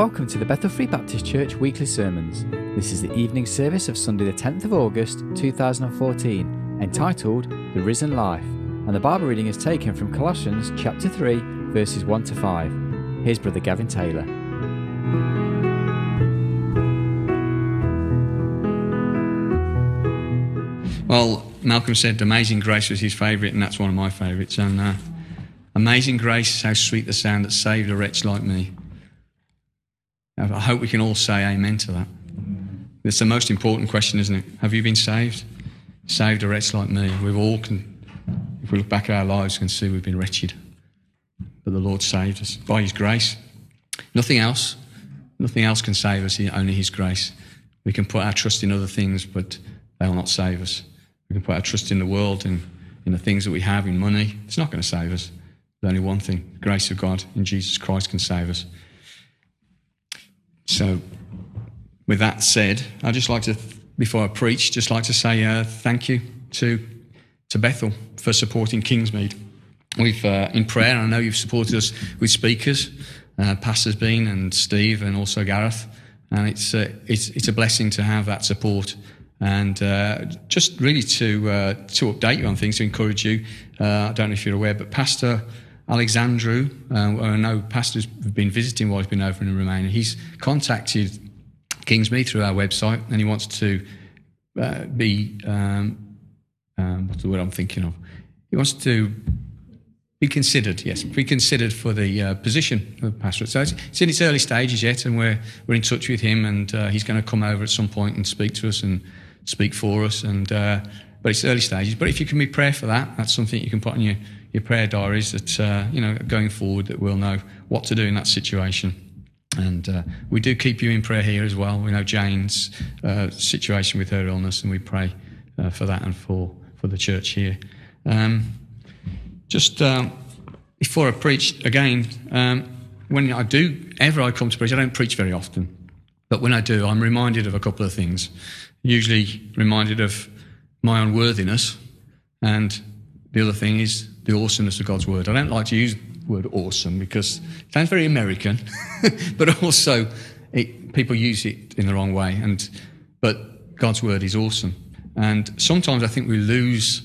welcome to the Bethel Free Baptist Church weekly sermons. This is the evening service of Sunday, the 10th of August 2014, entitled The Risen Life, and the Bible reading is taken from Colossians chapter 3, verses 1 to 5. Here's Brother Gavin Taylor. Well, Malcolm said Amazing Grace was his favourite, and that's one of my favourites. And uh, Amazing Grace, is how sweet the sound that saved a wretch like me. I hope we can all say amen to that. It's the most important question, isn't it? Have you been saved? Saved a wretch like me. We've all can, if we look back at our lives, can see we've been wretched. But the Lord saved us by His grace. Nothing else. Nothing else can save us, only His grace. We can put our trust in other things, but they will not save us. We can put our trust in the world and in the things that we have, in money. It's not going to save us. There's only one thing the grace of God in Jesus Christ can save us. So, with that said, I'd just like to, before I preach, just like to say uh, thank you to, to Bethel for supporting Kingsmead. We've, uh, in prayer, and I know you've supported us with speakers, uh, Pastors Bean and Steve, and also Gareth. And it's, uh, it's, it's a blessing to have that support and uh, just really to uh, to update you on things, to encourage you. Uh, I don't know if you're aware, but Pastor Alexandru, uh, I know pastors have been visiting while he's been over in Romania. He's contacted Kingsmead through our website, and he wants to uh, be um, um, what's the word I'm thinking of? He wants to be considered, yes, be considered for the uh, position of pastorate. So it's, it's, in its early stages yet, and we're we're in touch with him, and uh, he's going to come over at some point and speak to us and speak for us. And uh, but it's early stages. But if you can be prayer for that, that's something you can put on your, your prayer diaries. That uh, you know, going forward, that we'll know what to do in that situation. And uh, we do keep you in prayer here as well. We know Jane's uh, situation with her illness, and we pray uh, for that and for for the church here. Um, just um, before I preach again, um, when I do ever I come to preach, I don't preach very often. But when I do, I'm reminded of a couple of things usually reminded of my unworthiness. And the other thing is the awesomeness of God's word. I don't like to use the word awesome because it sounds very American, but also it, people use it in the wrong way. And, but God's word is awesome. And sometimes I think we lose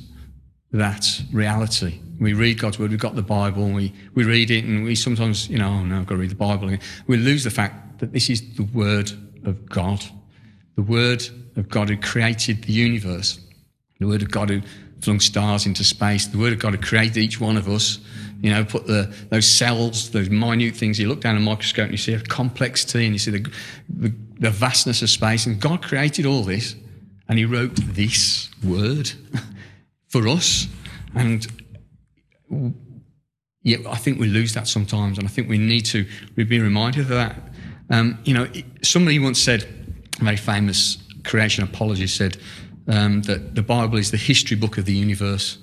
that reality. We read God's word, we've got the Bible, and we, we read it, and we sometimes, you know, oh no, I've got to read the Bible again. We lose the fact that this is the word of God, the word of God who created the universe, the Word of God who flung stars into space, the Word of God who created each one of us, you know, put the, those cells, those minute things, you look down a microscope and you see a complexity and you see the, the, the vastness of space. And God created all this and He wrote this Word for us. And yeah, I think we lose that sometimes, and I think we need to be reminded of that. Um, you know, somebody once said, a very famous creation apologist said um, that the Bible is the history book of the universe.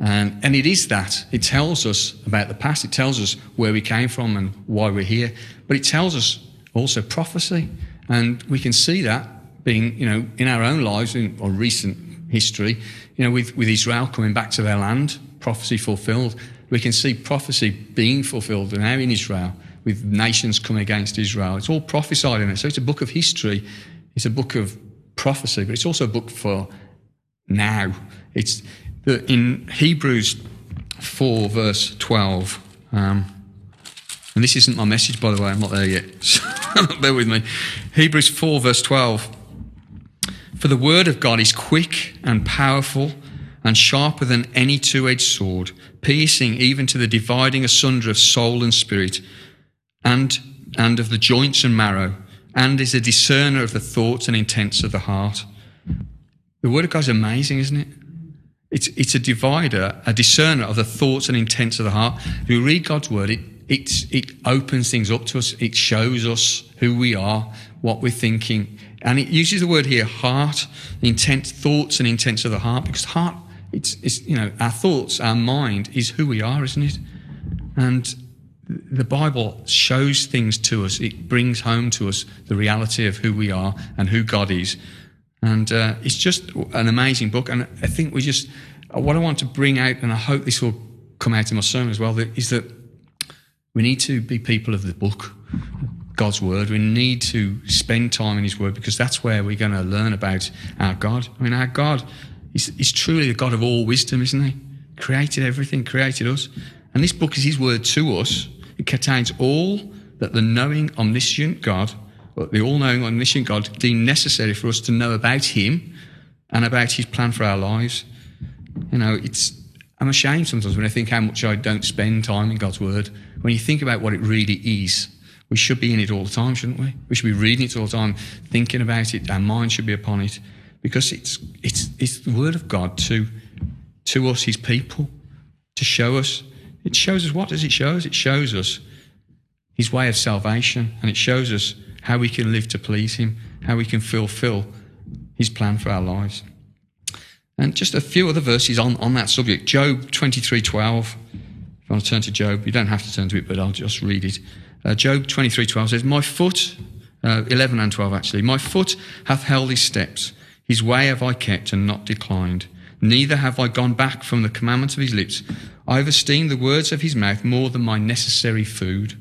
And, and it is that. It tells us about the past, it tells us where we came from and why we're here, but it tells us also prophecy. And we can see that being, you know, in our own lives, in recent history, you know, with, with Israel coming back to their land, prophecy fulfilled. We can see prophecy being fulfilled now in Israel with nations coming against Israel. It's all prophesied in it. So it's a book of history. It's a book of prophecy, but it's also a book for now. It's the, in Hebrews 4, verse 12. Um, and this isn't my message, by the way, I'm not there yet. Bear with me. Hebrews 4, verse 12. For the word of God is quick and powerful and sharper than any two edged sword, piercing even to the dividing asunder of soul and spirit, and, and of the joints and marrow and is a discerner of the thoughts and intents of the heart. The Word of God is amazing, isn't it? It's, it's a divider, a discerner of the thoughts and intents of the heart. If we read God's Word, it, it, it opens things up to us. It shows us who we are, what we're thinking. And it uses the word here, heart, intent, thoughts and intents of the heart, because heart, it's, it's, you know, our thoughts, our mind is who we are, isn't it? And the Bible shows things to us. It brings home to us the reality of who we are and who God is. And uh, it's just an amazing book. And I think we just, what I want to bring out, and I hope this will come out in my sermon as well, is that we need to be people of the book. God's word. We need to spend time in his word because that's where we're going to learn about our God. I mean, our God is, is truly the God of all wisdom, isn't he? Created everything, created us. And this book is his word to us. It contains all that the knowing, omniscient God, the all knowing, omniscient God, deemed necessary for us to know about him and about his plan for our lives. You know, it's, I'm ashamed sometimes when I think how much I don't spend time in God's word. When you think about what it really is, we should be in it all the time, shouldn't we? We should be reading it all the time, thinking about it. Our mind should be upon it because it's, it's, it's the word of God to, to us, his people, to show us. It shows us what does it show us? It shows us his way of salvation and it shows us how we can live to please him, how we can fulfill his plan for our lives. And just a few other verses on, on that subject. Job 23.12. If you want to turn to Job, you don't have to turn to it, but I'll just read it. Uh, Job 23:12 says, "My foot, uh, 11 and 12 actually, my foot hath held his steps. His way have I kept and not declined. Neither have I gone back from the commandment of his lips. I have esteemed the words of his mouth more than my necessary food."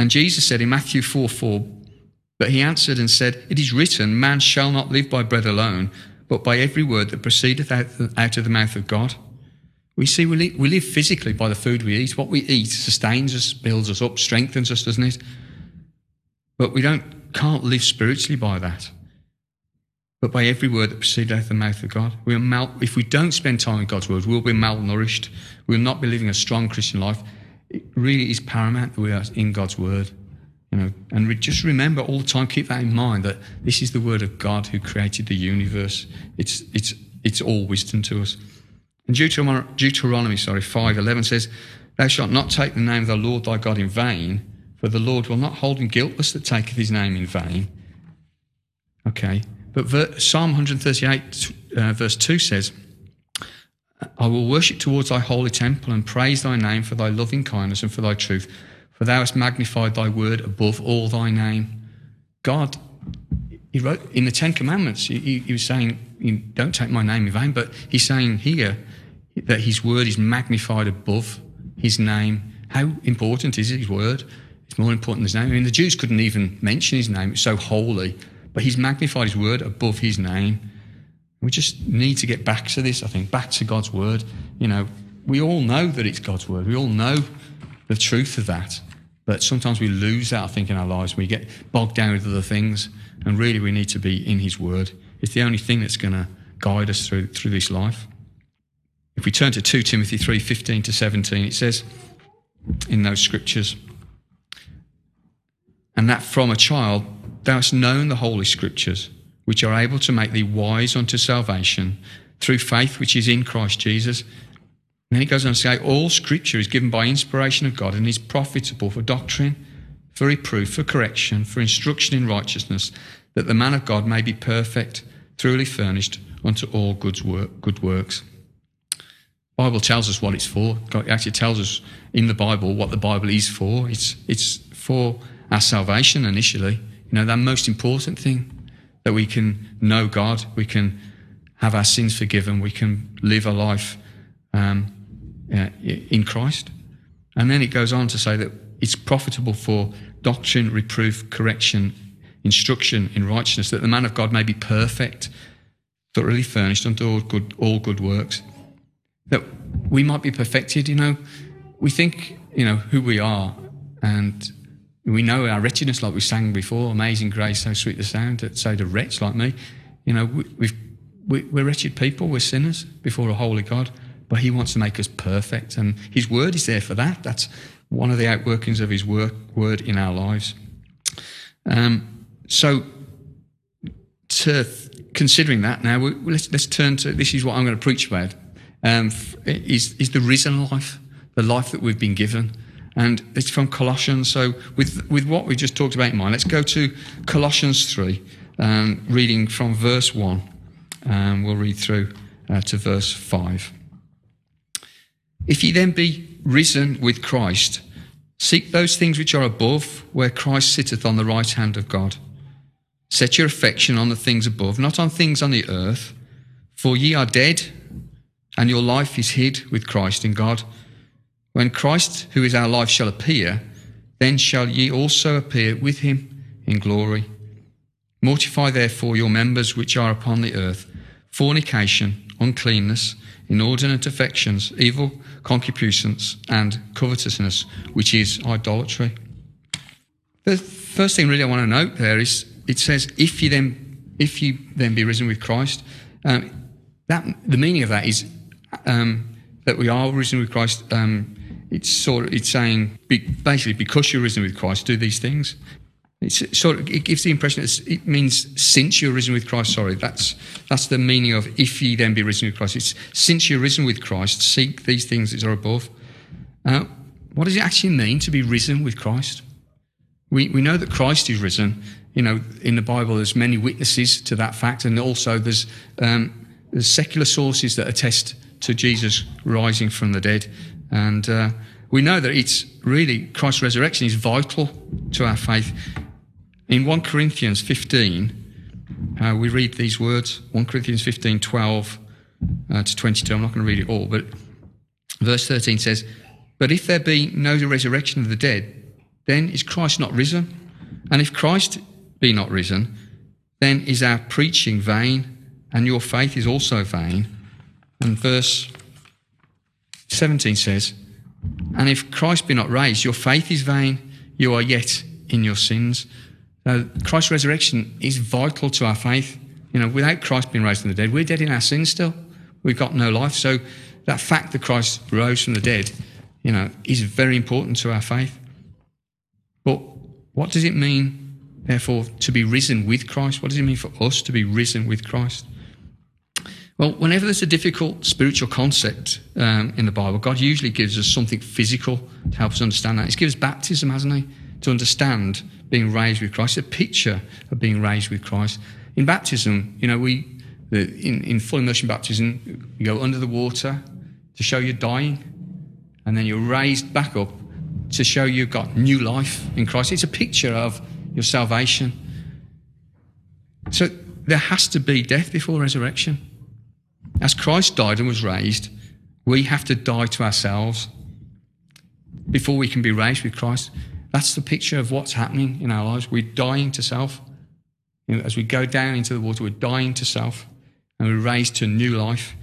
And Jesus said in Matthew 4 4, But he answered and said, It is written, Man shall not live by bread alone, but by every word that proceedeth out, of the mouth of God. We see we live, we live physically by the food we eat. What we eat sustains us, builds us up, strengthens us, doesn't it? But we don't can't live spiritually by that. But by every word that proceeds out of the mouth of God. We mal- if we don't spend time in God's word, we'll be malnourished. We'll not be living a strong Christian life. It really is paramount that we are in God's word. You know, and re- just remember all the time, keep that in mind that this is the word of God who created the universe. It's, it's, it's all wisdom to us. And Deuteronomy, Deuteronomy sorry, 5.11 says, Thou shalt not take the name of the Lord thy God in vain, for the Lord will not hold him guiltless that taketh his name in vain. Okay. But Psalm 138, uh, verse 2 says, I will worship towards thy holy temple and praise thy name for thy loving kindness and for thy truth, for thou hast magnified thy word above all thy name. God, he wrote in the Ten Commandments, he, he was saying, Don't take my name in vain, but he's saying here, that his word is magnified above his name. How important is his word? It's more important than his name. I mean, the Jews couldn't even mention his name, it's so holy, but he's magnified his word above his name. We just need to get back to this, I think, back to God's word. You know, we all know that it's God's word, we all know the truth of that. But sometimes we lose that, I think, in our lives. We get bogged down with other things, and really we need to be in His Word. It's the only thing that's going to guide us through, through this life. If we turn to 2 Timothy 3 15 to 17, it says in those scriptures, and that from a child thou hast known the holy scriptures, which are able to make thee wise unto salvation through faith which is in Christ Jesus. And then he goes on to say, All scripture is given by inspiration of God and is profitable for doctrine, for reproof, for correction, for instruction in righteousness, that the man of God may be perfect, truly furnished unto all good, work, good works. Bible tells us what it's for. God actually tells us in the Bible what the Bible is for. It's, it's for our salvation initially. You know, that most important thing that we can know God, we can have our sins forgiven, we can live a life um, uh, in Christ. And then it goes on to say that it's profitable for doctrine, reproof, correction, instruction in righteousness, that the man of God may be perfect, thoroughly furnished unto all good, all good works that we might be perfected. You know, we think, you know, who we are and we know our wretchedness, like we sang before, amazing grace, so sweet the sound that saved a wretch like me. You know, we, we, we're wretched people, we're sinners before a holy God, but He wants to make us perfect. And His word is there for that. That's one of the outworkings of His work, word in our lives. Um, so, to, considering that now, let's, let's turn to this is what I'm going to preach about um, is, is the risen life, the life that we've been given. And it's from Colossians. So, with, with what we just talked about in mind, let's go to Colossians 3, um, reading from verse 1. and we'll read through uh, to verse 5. If ye then be risen with Christ, seek those things which are above, where Christ sitteth on the right hand of God. Set your affection on the things above, not on things on the earth, for ye are dead and your life is hid with Christ in God. When Christ, who is our life, shall appear, then shall ye also appear with him in glory. Mortify therefore your members which are upon the earth fornication, uncleanness, inordinate affections, evil concupiscence, and covetousness, which is idolatry. The first thing really I want to note there is it says, if you then, if you then be risen with Christ, um, that, the meaning of that is um, that we are risen with Christ. Um, it's sort of, it's saying basically because you're risen with Christ, do these things. It's sort of, it gives the impression it means since you're risen with Christ. Sorry, that's that's the meaning of if ye then be risen with Christ. It's since you're risen with Christ, seek these things that are above. Uh, what does it actually mean to be risen with Christ? We we know that Christ is risen. You know, in the Bible, there's many witnesses to that fact, and also there's um, there's secular sources that attest to Jesus rising from the dead, and uh, we know that it's really Christ's resurrection is vital to our faith. In 1 Corinthians 15, uh, we read these words 1 Corinthians 15 12 uh, to 22. I'm not going to read it all, but verse 13 says, But if there be no resurrection of the dead, then is Christ not risen? And if Christ be not risen, then is our preaching vain, and your faith is also vain. And verse 17 says, And if Christ be not raised, your faith is vain, you are yet in your sins. Uh, Christ's resurrection is vital to our faith. You know, without Christ being raised from the dead, we're dead in our sins still. We've got no life. So that fact that Christ rose from the dead, you know, is very important to our faith. But what does it mean, therefore, to be risen with Christ? What does it mean for us to be risen with Christ? Well, whenever there's a difficult spiritual concept um, in the Bible, God usually gives us something physical to help us understand that. He's given us baptism, hasn't He? To understand being raised with Christ, a picture of being raised with Christ. In baptism, you know, we in, in full immersion baptism, you go under the water to show you're dying, and then you're raised back up to show you've got new life in Christ. It's a picture of your salvation. So there has to be death before resurrection. As Christ died and was raised, we have to die to ourselves before we can be raised with Christ. That's the picture of what's happening in our lives. We're dying to self. As we go down into the water, we're dying to self and we're raised to new life.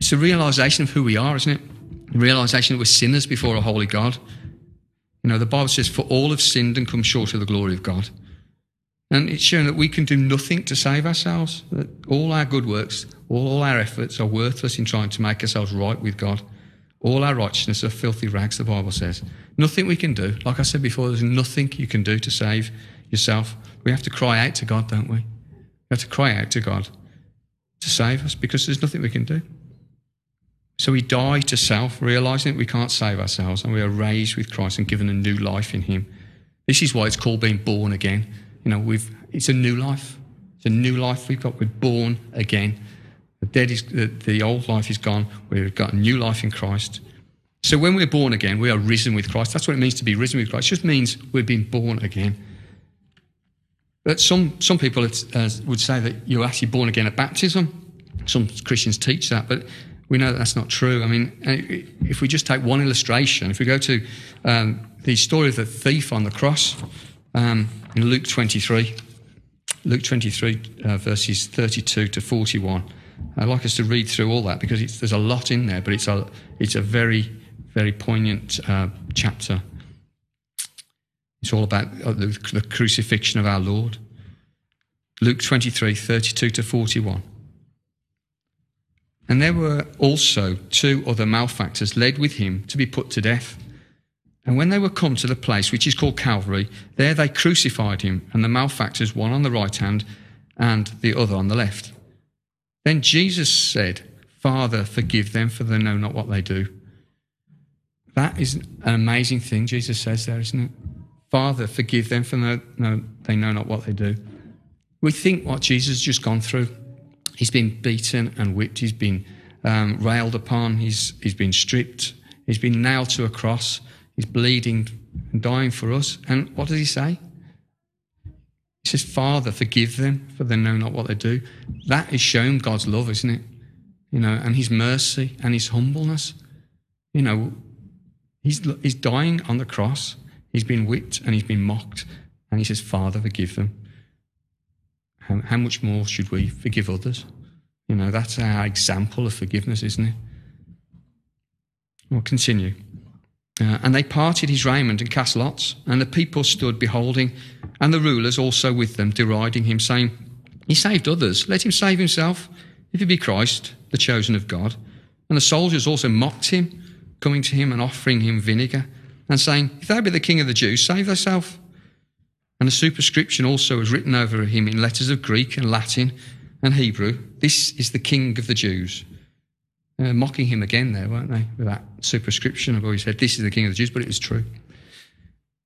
It's a realization of who we are, isn't it? The realization that we're sinners before a holy God. You know, the Bible says, For all have sinned and come short of the glory of God. And it's shown that we can do nothing to save ourselves, that all our good works, all our efforts are worthless in trying to make ourselves right with God. All our righteousness are filthy rags, the Bible says. Nothing we can do. Like I said before, there's nothing you can do to save yourself. We have to cry out to God, don't we? We have to cry out to God to save us because there's nothing we can do. So we die to self, realizing that we can't save ourselves, and we are raised with Christ and given a new life in Him. This is why it's called being born again. You know, we've, it's a new life. It's a new life we've got. We're born again. Dead is the, the old life is gone. We've got a new life in Christ. So when we're born again, we are risen with Christ. That's what it means to be risen with Christ. It just means we've been born again. But some, some people uh, would say that you're actually born again at baptism. Some Christians teach that, but we know that that's not true. I mean, uh, if we just take one illustration, if we go to um, the story of the thief on the cross um, in Luke 23, Luke 23, uh, verses 32 to 41. I'd like us to read through all that because there's a lot in there, but it's a, it's a very very poignant uh, chapter. It's all about uh, the, the crucifixion of our Lord. Luke 23 32 to 41. And there were also two other malefactors led with him to be put to death. And when they were come to the place which is called Calvary, there they crucified him, and the malefactors, one on the right hand and the other on the left. Then Jesus said, Father, forgive them, for they know not what they do. That is an amazing thing Jesus says there, isn't it? Father, forgive them for they know not what they do. We think what Jesus has just gone through. He's been beaten and whipped. He's been um, railed upon. He's, he's been stripped. He's been nailed to a cross. He's bleeding and dying for us. And what does he say? He says, Father, forgive them, for they know not what they do. That is showing God's love, isn't it? You know, and his mercy and his humbleness. You know, He's, he's dying on the cross. He's been whipped and he's been mocked. And he says, Father, forgive them. How, how much more should we forgive others? You know, that's our example of forgiveness, isn't it? We'll continue. Uh, and they parted his raiment and cast lots, and the people stood beholding, and the rulers also with them, deriding him, saying, He saved others, let him save himself, if he be Christ, the chosen of God. And the soldiers also mocked him, coming to him and offering him vinegar, and saying, If thou be the king of the Jews, save thyself. And a superscription also was written over him in letters of Greek and Latin and Hebrew This is the king of the Jews. Uh, mocking him again there, weren't they? With that superscription. I've always said, This is the king of the Jews, but it was true.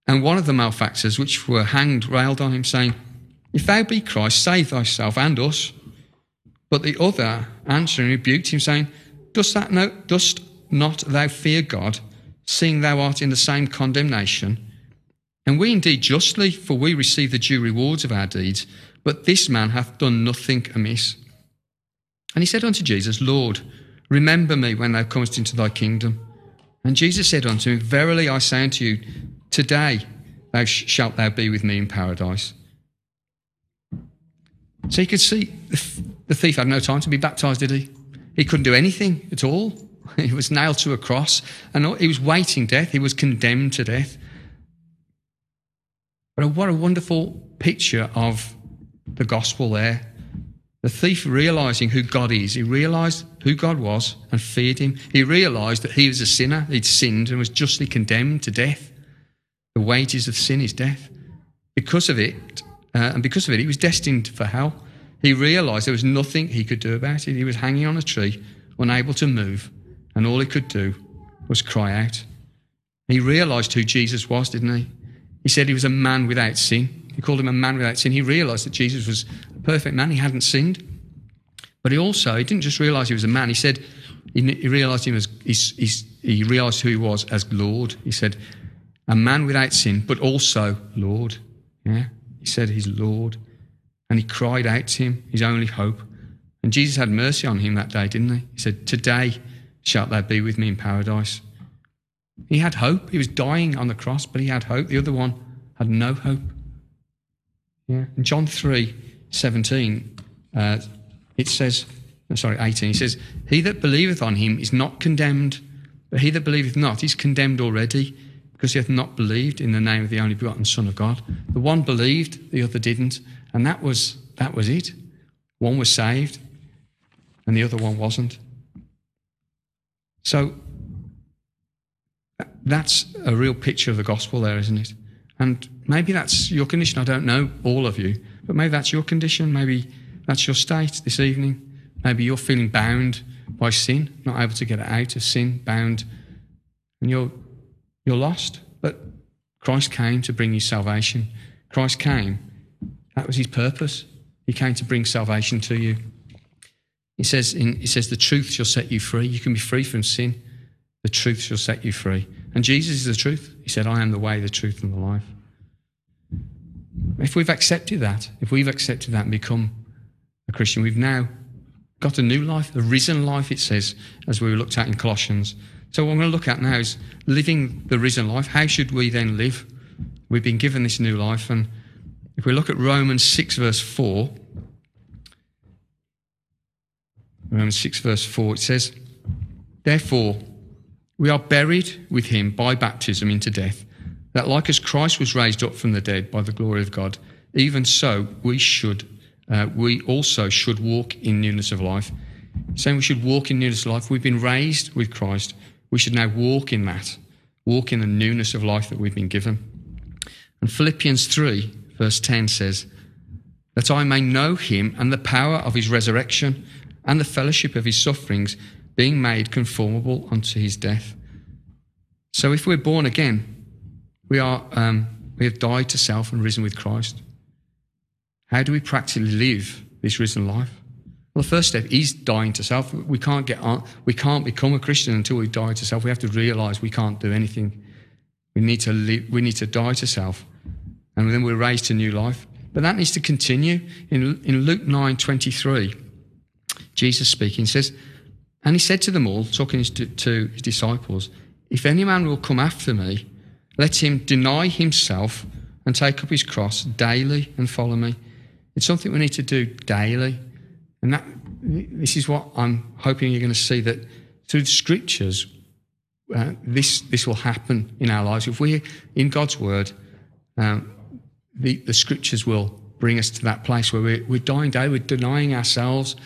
And one of the malefactors, which were hanged, railed on him, saying, If thou be Christ, save thyself and us. But the other answering rebuked him, saying, Dost, that no, dost not thou fear God, seeing thou art in the same condemnation? And we indeed justly, for we receive the due rewards of our deeds, but this man hath done nothing amiss. And he said unto Jesus, Lord, remember me when thou comest into thy kingdom. And Jesus said unto him, Verily I say unto you, today thou shalt thou be with me in paradise. So you could see the thief had no time to be baptized, did he? He couldn't do anything at all. He was nailed to a cross and he was waiting death. He was condemned to death. But what a wonderful picture of the gospel there. The thief realizing who God is, he realized who God was and feared him. He realized that he was a sinner, he'd sinned and was justly condemned to death. The wages of sin is death. Because of it, uh, and because of it, he was destined for hell. He realized there was nothing he could do about it. He was hanging on a tree, unable to move, and all he could do was cry out. He realized who Jesus was, didn't he? He said he was a man without sin. He called him a man without sin. He realized that Jesus was a perfect man. He hadn't sinned. But he also, he didn't just realize he was a man. He said, he, he realized him as, he's, he's, he realized who he was as Lord. He said, a man without sin, but also Lord. Yeah. He said he's Lord. And he cried out to him, his only hope. And Jesus had mercy on him that day, didn't he? He said, Today shalt thou be with me in paradise. He had hope. He was dying on the cross, but he had hope. The other one had no hope. Yeah. In John 3 17, uh, it says, sorry, 18, he says, He that believeth on him is not condemned, but he that believeth not is condemned already, because he hath not believed in the name of the only begotten Son of God. The one believed, the other didn't, and that was that was it. One was saved, and the other one wasn't. So that's a real picture of the gospel there, isn't it? And maybe that's your condition. I don't know all of you, but maybe that's your condition. Maybe that's your state this evening. Maybe you're feeling bound by sin, not able to get out of sin, bound, and you're you're lost. But Christ came to bring you salvation. Christ came. That was his purpose. He came to bring salvation to you. He says, in, he says, the truth shall set you free. You can be free from sin. The truth shall set you free. And Jesus is the truth. He said, I am the way, the truth, and the life. If we've accepted that, if we've accepted that and become a Christian, we've now got a new life, a risen life, it says, as we looked at in Colossians. So, what I'm going to look at now is living the risen life. How should we then live? We've been given this new life. And if we look at Romans 6, verse 4, Romans 6, verse 4, it says, Therefore, we are buried with him by baptism into death, that like as Christ was raised up from the dead by the glory of God, even so we should, uh, we also should walk in newness of life. Saying we should walk in newness of life, we've been raised with Christ. We should now walk in that, walk in the newness of life that we've been given. And Philippians 3, verse 10 says, That I may know him and the power of his resurrection and the fellowship of his sufferings being made conformable unto his death. So if we're born again, we are um, we have died to self and risen with Christ. How do we practically live this risen life? Well, the first step is dying to self. We can't get on, we can't become a Christian until we die to self. We have to realize we can't do anything. We need to live, we need to die to self, and then we're raised to new life. But that needs to continue. In, in Luke 9 23, Jesus speaking says, and he said to them all, talking to his disciples, If any man will come after me, Let him deny himself and take up his cross daily and follow me. It's something we need to do daily. And that, this is what I'm hoping you're going to see that through the scriptures, uh, this, this will happen in our lives. If we're in God's word, um, the, the scriptures will bring us to that place where we're, we're dying day, we're denying ourselves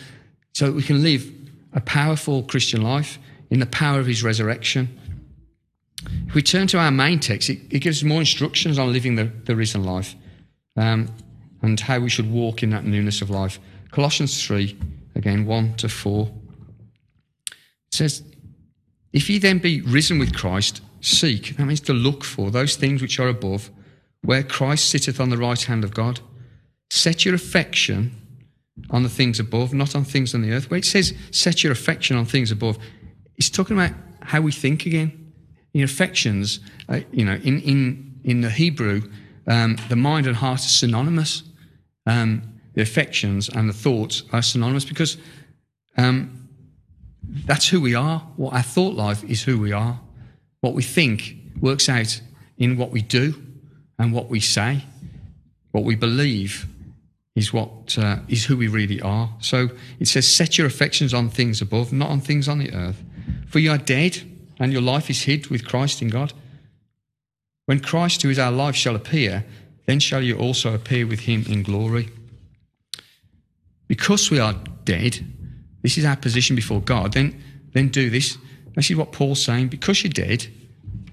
so that we can live a powerful Christian life in the power of his resurrection. If we turn to our main text, it, it gives more instructions on living the, the risen life um, and how we should walk in that newness of life. Colossians 3, again, 1 to 4. It says, If ye then be risen with Christ, seek, that means to look for those things which are above, where Christ sitteth on the right hand of God. Set your affection on the things above, not on things on the earth. Where it says, set your affection on things above, it's talking about how we think again in affections, uh, you know, in, in, in the Hebrew, um, the mind and heart are synonymous. Um, the affections and the thoughts are synonymous because um, that's who we are. What our thought life is who we are. What we think works out in what we do and what we say. What we believe is what uh, is who we really are. So it says, "Set your affections on things above, not on things on the earth, for you are dead." and your life is hid with Christ in God? When Christ, who is our life, shall appear, then shall you also appear with him in glory. Because we are dead, this is our position before God, then, then do this. This is what Paul's saying. Because you're dead,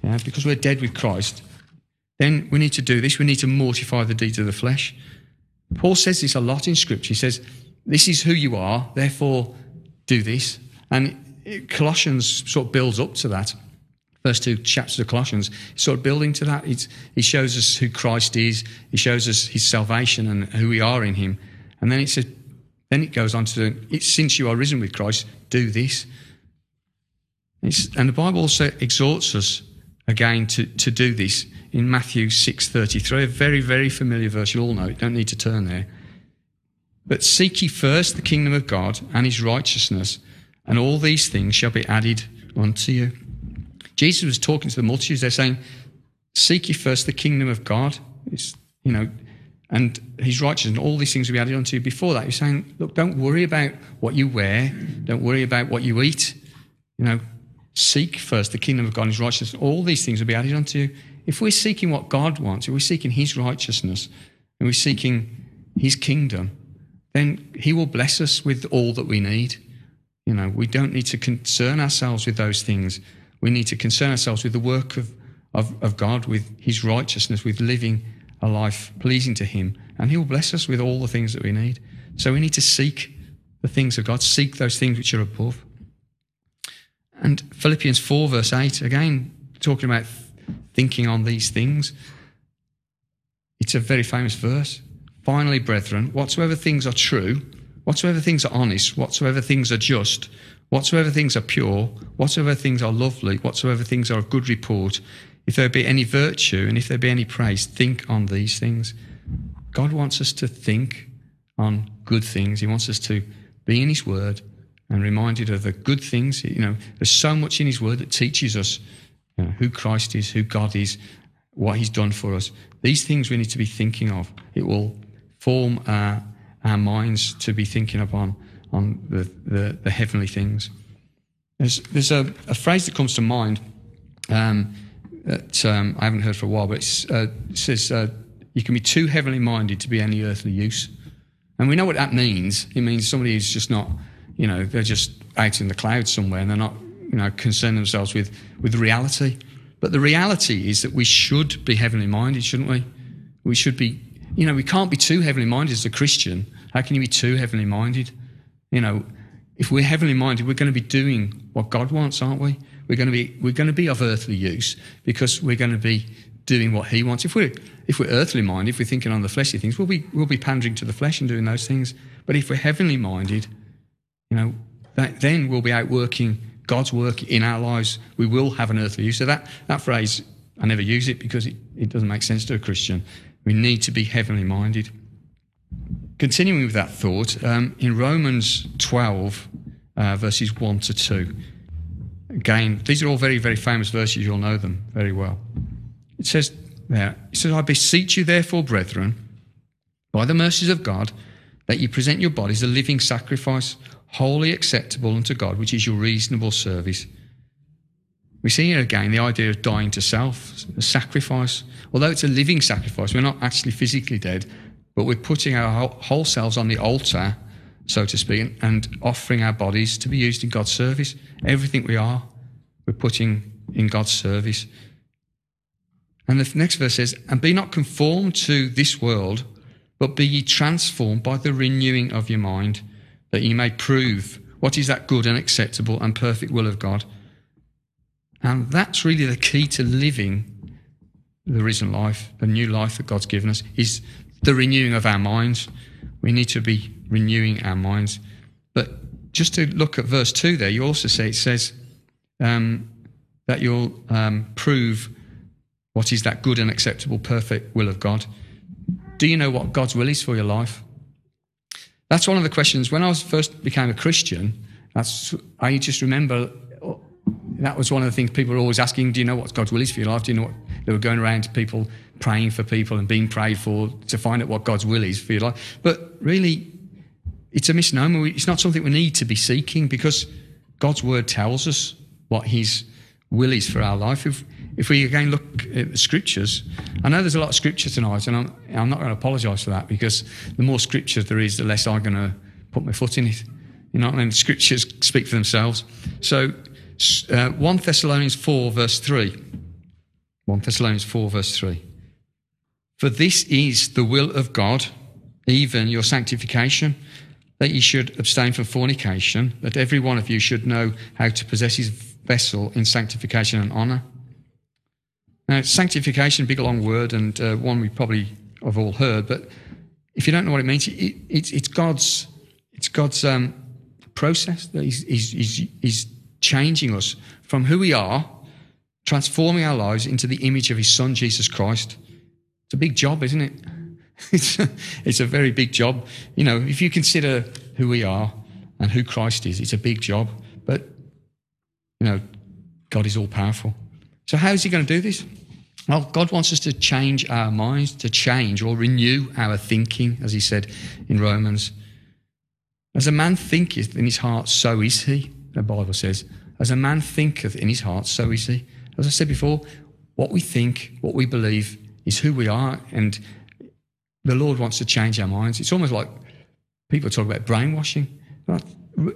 yeah, because we're dead with Christ, then we need to do this. We need to mortify the deeds of the flesh. Paul says this a lot in Scripture. He says, This is who you are, therefore do this. And Colossians sort of builds up to that. First two chapters of Colossians, sort of building to that. It's, he shows us who Christ is. He shows us his salvation and who we are in him. And then it says, then it goes on to, since you are risen with Christ, do this. It's, and the Bible also exhorts us again to, to do this in Matthew 6.33, a very, very familiar verse. You all know it, don't need to turn there. But seek ye first the kingdom of God and his righteousness, and all these things shall be added unto you. Jesus was talking to the multitudes. They're saying, Seek ye first the kingdom of God. It's, you know, and his righteousness, and all these things will be added unto you. Before that, he's saying, Look, don't worry about what you wear, don't worry about what you eat. You know, seek first the kingdom of God and his righteousness. All these things will be added unto you. If we're seeking what God wants, if we're seeking his righteousness, and we're seeking his kingdom, then he will bless us with all that we need. You know, we don't need to concern ourselves with those things. We need to concern ourselves with the work of, of, of God, with His righteousness, with living a life pleasing to Him. And He will bless us with all the things that we need. So we need to seek the things of God, seek those things which are above. And Philippians 4, verse 8, again, talking about thinking on these things. It's a very famous verse. Finally, brethren, whatsoever things are true, Whatsoever things are honest, whatsoever things are just, whatsoever things are pure, whatsoever things are lovely, whatsoever things are of good report, if there be any virtue and if there be any praise, think on these things. God wants us to think on good things. He wants us to be in His Word and reminded of the good things. You know, there's so much in His Word that teaches us you know, who Christ is, who God is, what He's done for us. These things we need to be thinking of. It will form our our minds to be thinking upon on the, the, the heavenly things. There's, there's a, a, phrase that comes to mind um, that um, I haven't heard for a while, but uh, it says, uh, You can be too heavenly minded to be any earthly use. And we know what that means. It means somebody who's just not, you know, they're just out in the clouds somewhere and they're not, you know, concerned themselves with, with reality. But the reality is that we should be heavenly minded, shouldn't we? We should be you know, we can't be too heavenly minded as a Christian. How can you be too heavenly minded? You know, if we're heavenly minded, we're going to be doing what God wants, aren't we? We're going to be we're going to be of earthly use because we're going to be doing what He wants. If we're if we're earthly minded, if we're thinking on the fleshly things, we'll be we'll be pandering to the flesh and doing those things. But if we're heavenly minded, you know, that, then we'll be outworking God's work in our lives. We will have an earthly use. So that that phrase, I never use it because it, it doesn't make sense to a Christian. We need to be heavenly minded. Continuing with that thought, um, in Romans 12, uh, verses 1 to 2, again, these are all very, very famous verses. You'll know them very well. It says there, it says, I beseech you, therefore, brethren, by the mercies of God, that you present your bodies a living sacrifice, wholly acceptable unto God, which is your reasonable service. We see here again the idea of dying to self, a sacrifice. Although it's a living sacrifice, we're not actually physically dead, but we're putting our whole selves on the altar, so to speak, and offering our bodies to be used in God's service. Everything we are, we're putting in God's service. And the next verse says, And be not conformed to this world, but be ye transformed by the renewing of your mind, that ye may prove what is that good and acceptable and perfect will of God. And that's really the key to living the risen life, the new life that God's given us, is the renewing of our minds. We need to be renewing our minds. But just to look at verse 2 there, you also say it says um, that you'll um, prove what is that good and acceptable, perfect will of God. Do you know what God's will is for your life? That's one of the questions. When I was first became a Christian, that's I just remember that was one of the things people were always asking. Do you know what God's will is for your life? Do you know what they were going around to people praying for people and being prayed for to find out what God's will is for your life? But really, it's a misnomer. It's not something we need to be seeking because God's word tells us what His will is for our life. If, if we again look at the scriptures, I know there's a lot of scripture tonight, and I'm, I'm not going to apologise for that because the more scripture there is, the less I'm going to put my foot in it. You know, I mean, scriptures speak for themselves. So, uh, 1 Thessalonians 4, verse 3. 1 Thessalonians 4, verse 3. For this is the will of God, even your sanctification, that ye should abstain from fornication, that every one of you should know how to possess his vessel in sanctification and honour. Now, sanctification, big long word, and uh, one we probably have all heard, but if you don't know what it means, it, it, it's, it's, God's, it's God's um, process that he's, he's, he's, he's changing us from who we are, transforming our lives into the image of his son, Jesus Christ. It's a big job, isn't it? It's a, it's a very big job. You know, if you consider who we are and who Christ is, it's a big job. But, you know, God is all powerful. So, how is He going to do this? Well, God wants us to change our minds, to change or renew our thinking, as He said in Romans. As a man thinketh in his heart, so is he, the Bible says. As a man thinketh in his heart, so is he. As I said before, what we think, what we believe, is who we are. And the Lord wants to change our minds. It's almost like people talk about brainwashing.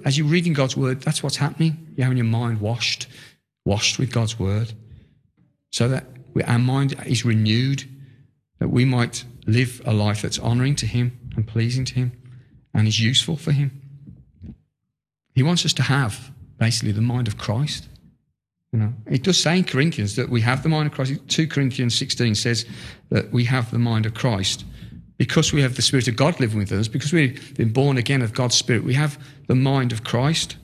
As you're reading God's word, that's what's happening. You're having your mind washed, washed with God's word, so that our mind is renewed, that we might live a life that's honoring to Him and pleasing to Him and is useful for Him. He wants us to have basically the mind of Christ. You know, it does say in Corinthians that we have the mind of Christ. 2 Corinthians 16 says that we have the mind of Christ because we have the Spirit of God living with us, because we've been born again of God's Spirit, we have the mind of Christ.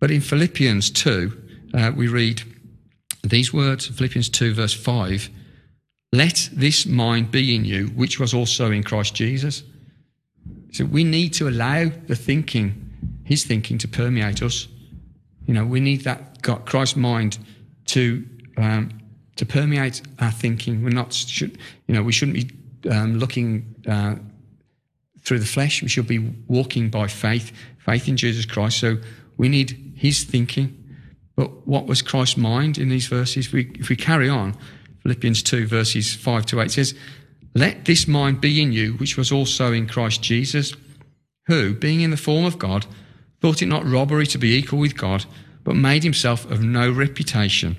But in Philippians 2, uh, we read these words Philippians 2, verse 5 Let this mind be in you, which was also in Christ Jesus. So we need to allow the thinking, his thinking, to permeate us. You know, we need that God, Christ's mind to um, to permeate our thinking. We're not, should, you know, we shouldn't be um, looking uh, through the flesh. We should be walking by faith, faith in Jesus Christ. So we need his thinking. But what was Christ's mind in these verses? We, if we carry on, Philippians 2, verses 5 to 8 says, Let this mind be in you, which was also in Christ Jesus, who, being in the form of God, thought it not robbery to be equal with God, but made himself of no reputation,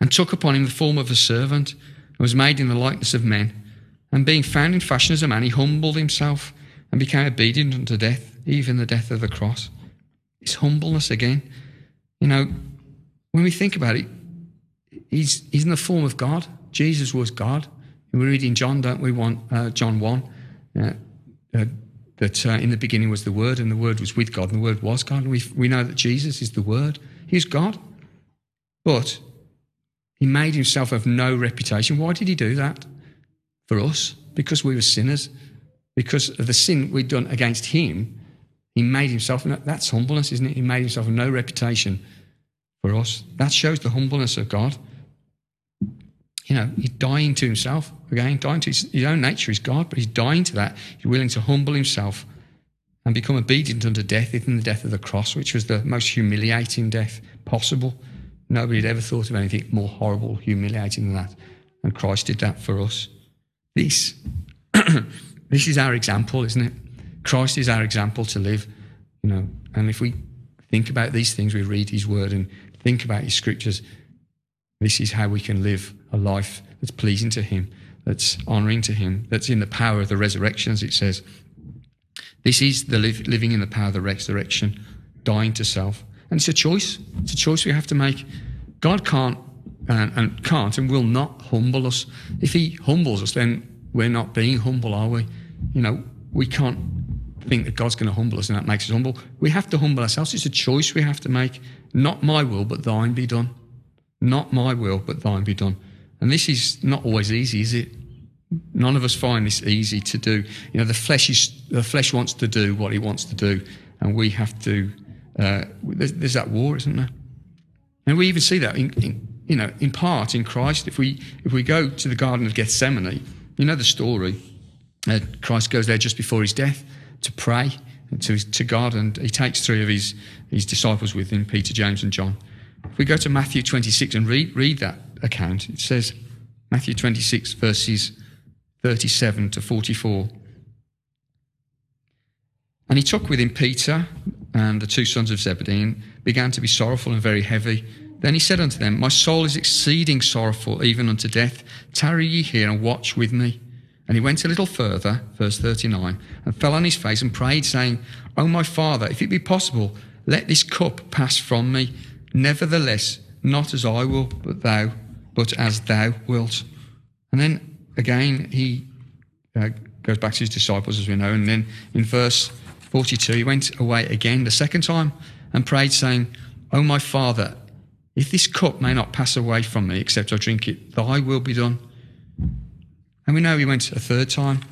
and took upon him the form of a servant, and was made in the likeness of men and being found in fashion as a man, he humbled himself and became obedient unto death, even the death of the cross. It's humbleness again. You know, when we think about it, he's, he's in the form of God. Jesus was God. we read in John, don't we, one, uh, John 1, uh, uh, that uh, in the beginning was the Word, and the Word was with God, and the Word was God. And we, we know that Jesus is the Word. He's God. But he made himself of no reputation. Why did he do that? for us because we were sinners, because of the sin we'd done against him. He made himself, that's humbleness, isn't it? He made himself of no reputation for us. That shows the humbleness of God. You know, he's dying to himself again, dying to his, his own nature. He's God, but he's dying to that. He's willing to humble himself and become obedient unto death, even the death of the cross, which was the most humiliating death possible. Nobody had ever thought of anything more horrible, humiliating than that. And Christ did that for us. This, this is our example, isn't it? Christ is our example to live, you know. And if we think about these things, we read his word and think about his scriptures, this is how we can live a life that's pleasing to him, that's honouring to him, that's in the power of the resurrection, as it says. This is the living in the power of the resurrection, dying to self. And it's a choice. It's a choice we have to make. God can't and, and can't and will not humble us. If He humbles us, then we're not being humble, are we? You know, we can't think that God's going to humble us and that makes us humble. We have to humble ourselves. It's a choice we have to make. Not my will, but thine be done. Not my will, but thine be done. And this is not always easy, is it? None of us find this easy to do. You know, the flesh is the flesh wants to do what he wants to do, and we have to. Uh, there's, there's, that war, isn't there? And we even see that in, in, you know, in part in Christ. If we if we go to the Garden of Gethsemane, you know the story. Uh, Christ goes there just before his death to pray to, to God, and he takes three of his, his disciples with him, Peter, James, and John. If we go to Matthew 26 and read, read that account, it says, Matthew 26, verses 37 to 44. And he took with him Peter and the two sons of Zebedee and began to be sorrowful and very heavy. Then he said unto them, My soul is exceeding sorrowful, even unto death. Tarry ye here and watch with me. And he went a little further, verse 39, and fell on his face and prayed, saying, O my father, if it be possible, let this cup pass from me. Nevertheless, not as I will, but thou, but as thou wilt. And then again, he uh, goes back to his disciples, as we know. And then in verse 42, he went away again the second time and prayed, saying, O my Father, if this cup may not pass away from me except I drink it, thy will be done. And we know he went a third time.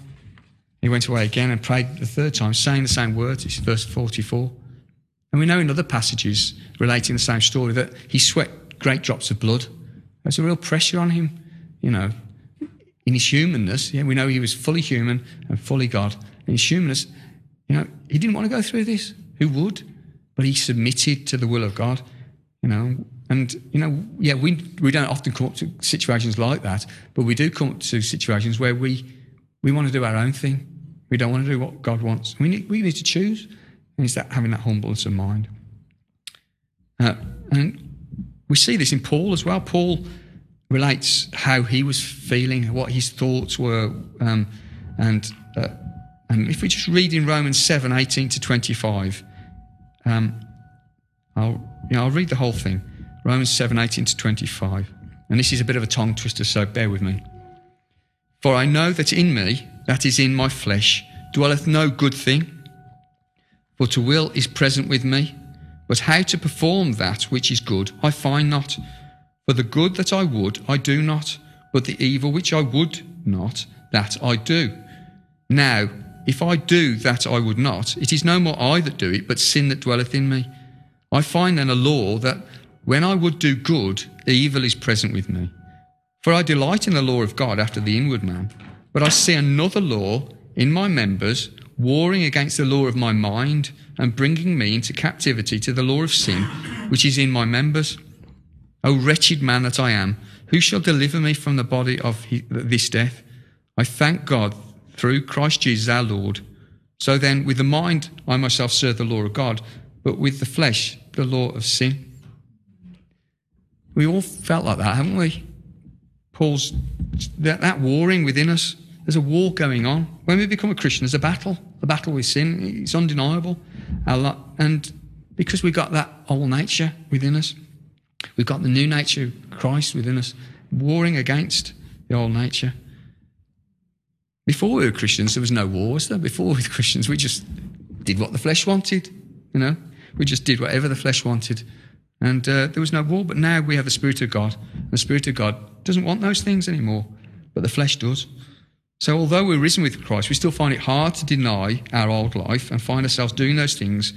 He went away again and prayed the third time, saying the same words. It's verse 44. And we know in other passages relating the same story that he sweat great drops of blood. There's a real pressure on him, you know, in his humanness, yeah, we know he was fully human and fully God. In his humanness, you know, he didn't want to go through this. Who would? But he submitted to the will of God, you know. And, you know, yeah, we, we don't often come up to situations like that, but we do come up to situations where we, we want to do our own thing. We don't want to do what God wants. We need, we need to choose. And it's that having that humbleness of mind. Uh, and we see this in Paul as well. Paul relates how he was feeling, what his thoughts were. Um, and, uh, and if we just read in Romans 7 18 to 25, um, I'll, you know, I'll read the whole thing. Romans 7 18 to 25. And this is a bit of a tongue twister, so bear with me. For I know that in me, that is in my flesh, dwelleth no good thing. For to will is present with me, but how to perform that which is good I find not. For the good that I would, I do not, but the evil which I would not, that I do. Now, if I do that I would not, it is no more I that do it, but sin that dwelleth in me. I find then a law that when I would do good, evil is present with me. For I delight in the law of God after the inward man, but I see another law in my members, warring against the law of my mind, and bringing me into captivity to the law of sin, which is in my members. O wretched man that I am, who shall deliver me from the body of this death? I thank God through Christ Jesus our Lord. So then, with the mind, I myself serve the law of God, but with the flesh, the law of sin. We all felt like that, haven't we? Paul's that, that warring within us. There's a war going on. When we become a Christian, there's a battle. The battle with sin. It's undeniable. And because we've got that old nature within us. We've got the new nature of Christ within us, warring against the old nature. Before we were Christians, there was no war, was there? Before we were Christians, we just did what the flesh wanted, you know? We just did whatever the flesh wanted. And uh, there was no war, but now we have the Spirit of God. and The Spirit of God doesn't want those things anymore, but the flesh does. So, although we're risen with Christ, we still find it hard to deny our old life and find ourselves doing those things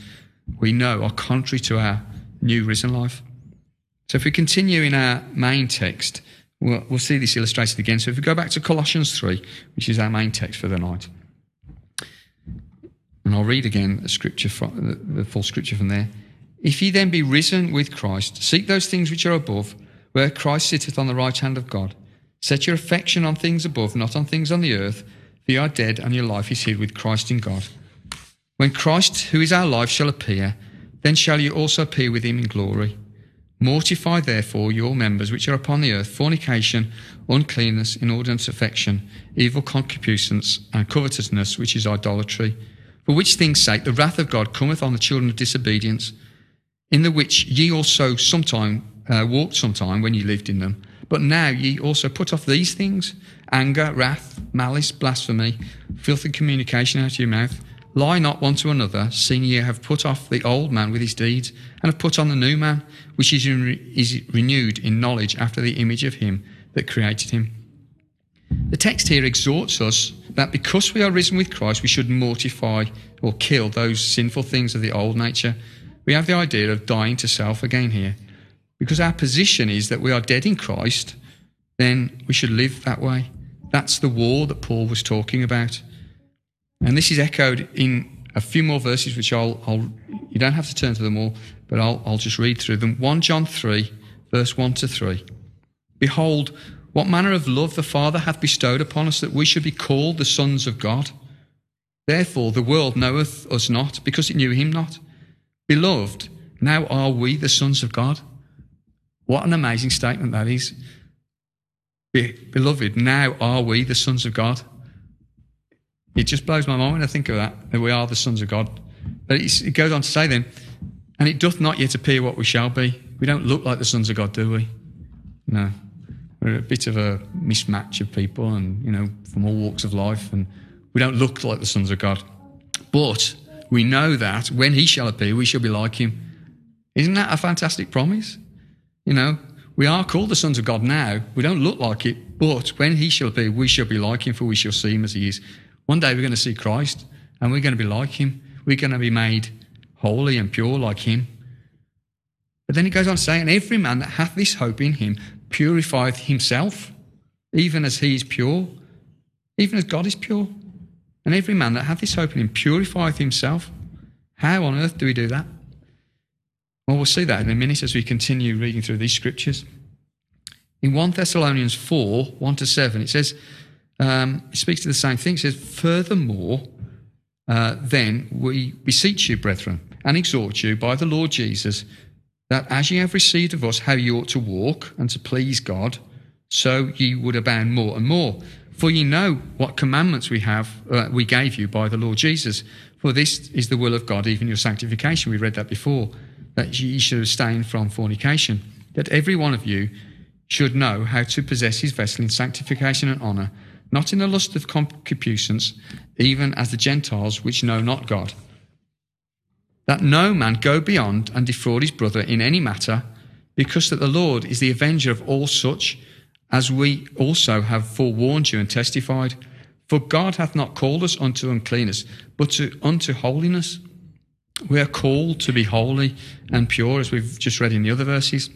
we know are contrary to our new risen life. So if we continue in our main text, We'll, we'll see this illustrated again. So if we go back to Colossians 3, which is our main text for the night, and I'll read again the scripture from, the, the full scripture from there. If ye then be risen with Christ, seek those things which are above, where Christ sitteth on the right hand of God. Set your affection on things above, not on things on the earth, for ye are dead, and your life is hid with Christ in God. When Christ, who is our life, shall appear, then shall you also appear with him in glory. Mortify therefore your members which are upon the earth fornication, uncleanness, inordinate affection, evil concupiscence, and covetousness, which is idolatry. For which things' sake the wrath of God cometh on the children of disobedience, in the which ye also sometime uh, walked sometime when ye lived in them. But now ye also put off these things anger, wrath, malice, blasphemy, filthy communication out of your mouth. Lie not one to another, seeing ye have put off the old man with his deeds, and have put on the new man, which is, in, is renewed in knowledge after the image of him that created him. The text here exhorts us that because we are risen with Christ, we should mortify or kill those sinful things of the old nature. We have the idea of dying to self again here. Because our position is that we are dead in Christ, then we should live that way. That's the war that Paul was talking about. And this is echoed in a few more verses, which I'll, I'll you don't have to turn to them all, but I'll, I'll just read through them. 1 John 3, verse 1 to 3. Behold, what manner of love the Father hath bestowed upon us that we should be called the sons of God. Therefore the world knoweth us not, because it knew him not. Beloved, now are we the sons of God. What an amazing statement that is. Beloved, now are we the sons of God. It just blows my mind when I think of that, that we are the sons of God. But it goes on to say then, and it doth not yet appear what we shall be. We don't look like the sons of God, do we? No. We're a bit of a mismatch of people and, you know, from all walks of life, and we don't look like the sons of God. But we know that when he shall appear, we shall be like him. Isn't that a fantastic promise? You know, we are called the sons of God now. We don't look like it, but when he shall be, we shall be like him, for we shall see him as he is. One day we're going to see Christ, and we're going to be like him. We're going to be made holy and pure like him. But then he goes on to say, And every man that hath this hope in him purifieth himself, even as he is pure, even as God is pure. And every man that hath this hope in him purifieth himself. How on earth do we do that? Well, we'll see that in a minute as we continue reading through these scriptures. In 1 Thessalonians 4 1 to 7, it says, um, it speaks to the same thing. It says, Furthermore, uh, then we beseech you, brethren, and exhort you by the Lord Jesus that as ye have received of us how ye ought to walk and to please God, so ye would abound more and more. For ye know what commandments we have, uh, we gave you by the Lord Jesus. For this is the will of God, even your sanctification. We read that before, that ye should abstain from fornication. That every one of you should know how to possess his vessel in sanctification and honour, not in the lust of concupiscence, even as the Gentiles which know not God that no man go beyond and defraud his brother in any matter, because that the Lord is the avenger of all such, as we also have forewarned you and testified. For God hath not called us unto uncleanness, but to, unto holiness. We are called to be holy and pure, as we've just read in the other verses.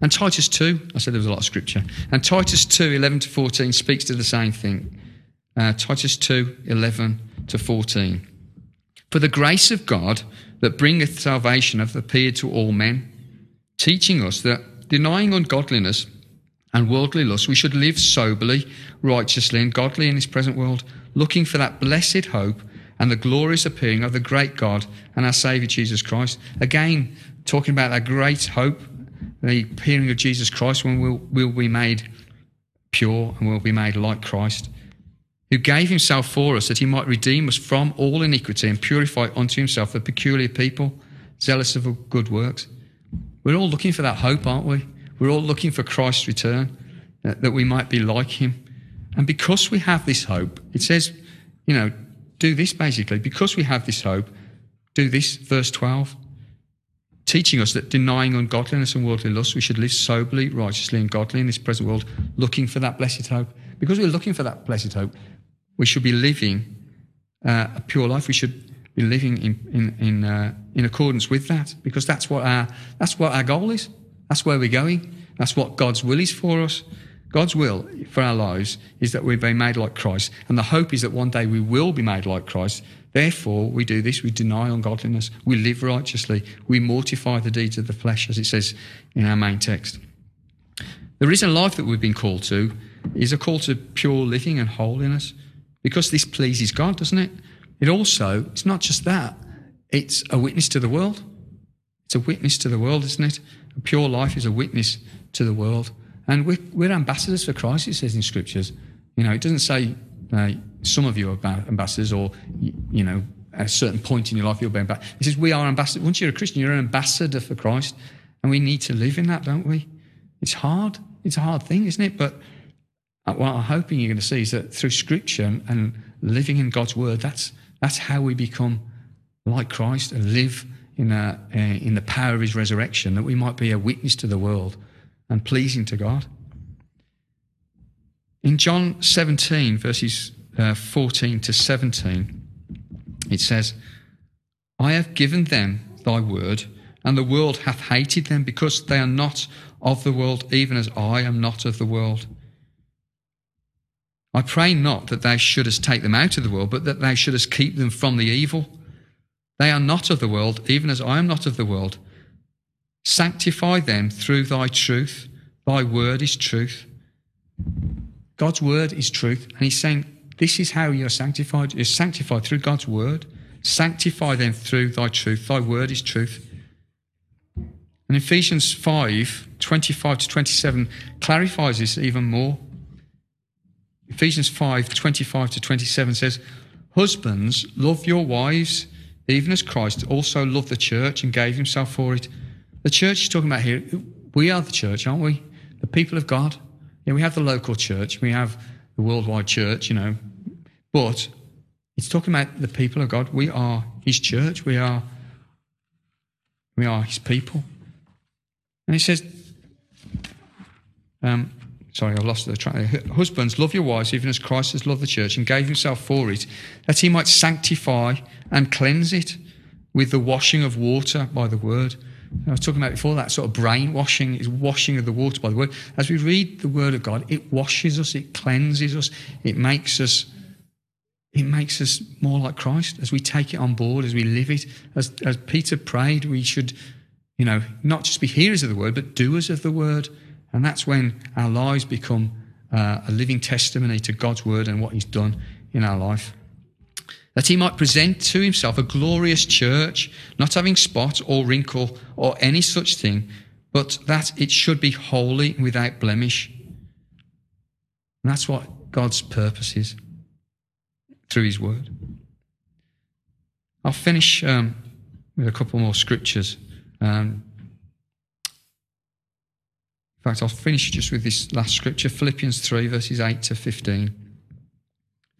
And Titus 2, I said there was a lot of scripture, and Titus 2, 11 to 14 speaks to the same thing. Uh, Titus 2, 11 to 14. For the grace of God that bringeth salvation hath appeared to all men, teaching us that denying ungodliness and worldly lust, we should live soberly, righteously, and godly in this present world, looking for that blessed hope and the glorious appearing of the great God and our Saviour Jesus Christ. Again, talking about that great hope, the appearing of Jesus Christ when we'll, we'll be made pure and we'll be made like Christ who gave himself for us that he might redeem us from all iniquity and purify unto himself a peculiar people, zealous of good works. We're all looking for that hope, aren't we? We're all looking for Christ's return, that, that we might be like him. And because we have this hope, it says, you know, do this basically. Because we have this hope, do this, verse 12, teaching us that denying ungodliness and worldly lust, we should live soberly, righteously, and godly in this present world, looking for that blessed hope. Because we're looking for that blessed hope, we should be living uh, a pure life. We should be living in in in, uh, in accordance with that, because that's what our that's what our goal is. That's where we're going. That's what God's will is for us. God's will for our lives is that we be made like Christ. And the hope is that one day we will be made like Christ. Therefore, we do this. We deny ungodliness. We live righteously. We mortify the deeds of the flesh, as it says in our main text. The reason life that we've been called to is a call to pure living and holiness because this pleases God, doesn't it? It also, it's not just that, it's a witness to the world. It's a witness to the world, isn't it? A pure life is a witness to the world. And we're, we're ambassadors for Christ, it says in scriptures. You know, it doesn't say uh, some of you are ambassadors or, you know, at a certain point in your life you'll be ambassador. It says we are ambassadors. Once you're a Christian, you're an ambassador for Christ. And we need to live in that, don't we? It's hard. It's a hard thing, isn't it? But uh, what I'm hoping you're going to see is that through scripture and living in God's word, that's, that's how we become like Christ and live in, a, uh, in the power of his resurrection, that we might be a witness to the world and pleasing to God. In John 17, verses uh, 14 to 17, it says, I have given them thy word, and the world hath hated them because they are not of the world, even as I am not of the world. I pray not that thou shouldest take them out of the world, but that thou shouldest keep them from the evil. They are not of the world, even as I am not of the world. Sanctify them through thy truth. Thy word is truth. God's word is truth. And he's saying, This is how you're sanctified. You're sanctified through God's word. Sanctify them through thy truth. Thy word is truth. And Ephesians 5 25 to 27 clarifies this even more. Ephesians 5 25 to 27 says, Husbands, love your wives, even as Christ also loved the church and gave himself for it. The church talking about here, we are the church, aren't we? The people of God. We have the local church, we have the worldwide church, you know, but it's talking about the people of God. We are his church, we are, we are his people. And he says, um, sorry, I've lost the track. Husbands, love your wives, even as Christ has loved the church and gave himself for it, that he might sanctify and cleanse it with the washing of water by the word. I was talking about before that sort of brainwashing is washing of the water by the word. As we read the word of God, it washes us, it cleanses us, it makes us it makes us more like Christ as we take it on board, as we live it. As, as Peter prayed, we should, you know, not just be hearers of the word, but doers of the word. And that's when our lives become uh, a living testimony to God's word and what He's done in our life. That He might present to Himself a glorious church, not having spot or wrinkle or any such thing, but that it should be holy without blemish. And that's what God's purpose is through His word. I'll finish um, with a couple more scriptures. Um, in fact, I'll finish just with this last scripture Philippians 3, verses 8 to 15.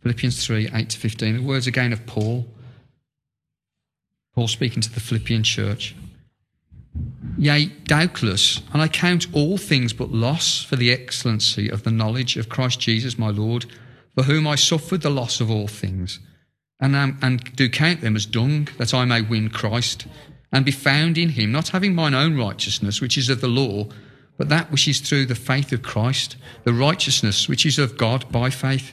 Philippians 3, 8 to 15. The words again of Paul. Paul speaking to the Philippian church. Yea, doubtless, and I count all things but loss for the excellency of the knowledge of Christ Jesus my Lord, for whom I suffered the loss of all things, and, am, and do count them as dung, that I may win Christ, and be found in him, not having mine own righteousness, which is of the law, but that which is through the faith of Christ, the righteousness which is of God by faith,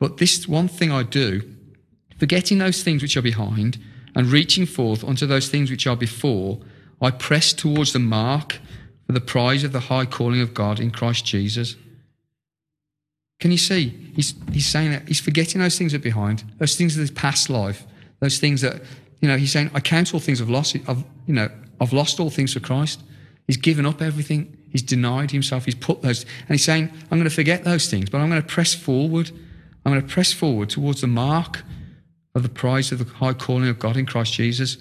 but this one thing I do, forgetting those things which are behind, and reaching forth unto those things which are before, I press towards the mark for the prize of the high calling of God in Christ Jesus. Can you see? He's, he's saying that he's forgetting those things that are behind, those things of his past life, those things that, you know, he's saying, I count all things I've lost. I've, you know, I've lost all things for Christ. He's given up everything. He's denied himself. He's put those, and he's saying, I'm going to forget those things, but I'm going to press forward. I'm going to press forward towards the mark of the prize of the high calling of God in Christ Jesus.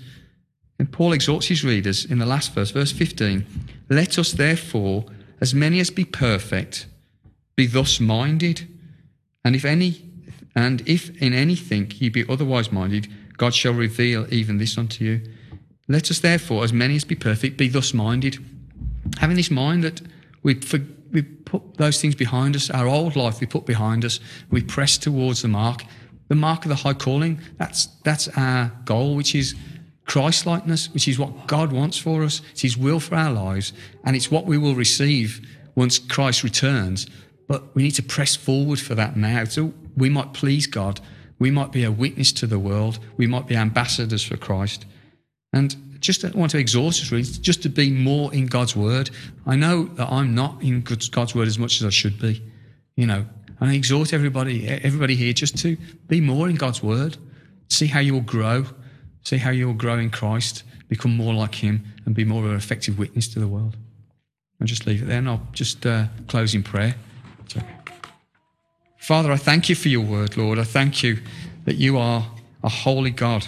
And Paul exhorts his readers in the last verse, verse 15 Let us therefore as many as be perfect, be thus minded. And if any and if in anything ye be otherwise minded, God shall reveal even this unto you. Let us therefore, as many as be perfect, be thus minded. Having this mind that we, for, put those things behind us, our old life we put behind us, we press towards the mark, the mark of the high calling. That's, that's our goal, which is Christ likeness, which is what God wants for us. It's His will for our lives, and it's what we will receive once Christ returns. But we need to press forward for that now. So we might please God. We might be a witness to the world. We might be ambassadors for Christ. And just want to exhort us really, just to be more in God's word. I know that I'm not in God's word as much as I should be, you know. And I exhort everybody, everybody here, just to be more in God's word. See how you will grow. See how you will grow in Christ, become more like Him, and be more of an effective witness to the world. I'll just leave it there, and I'll just uh, close in prayer. So. Father, I thank you for your word, Lord. I thank you that you are a holy God,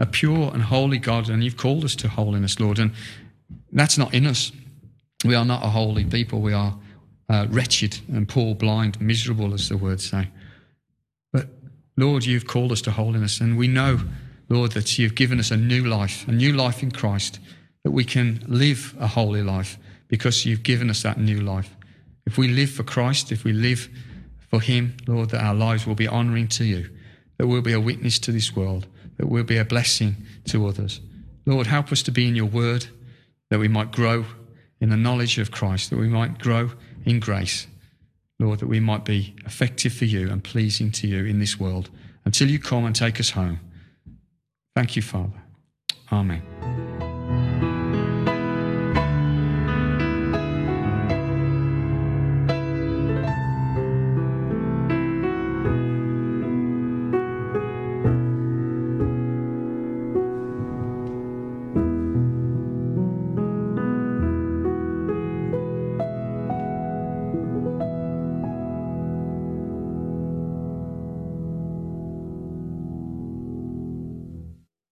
a pure and holy God, and you've called us to holiness, Lord. And that's not in us. We are not a holy people. We are uh, wretched and poor, blind, miserable, as the words say. But Lord, you've called us to holiness, and we know, Lord, that you've given us a new life, a new life in Christ, that we can live a holy life because you've given us that new life. If we live for Christ, if we live for Him, Lord, that our lives will be honouring to you, that we'll be a witness to this world, that we'll be a blessing to others. Lord, help us to be in your word, that we might grow in the knowledge of Christ, that we might grow in grace. Lord, that we might be effective for you and pleasing to you in this world until you come and take us home. Thank you, Father. Amen.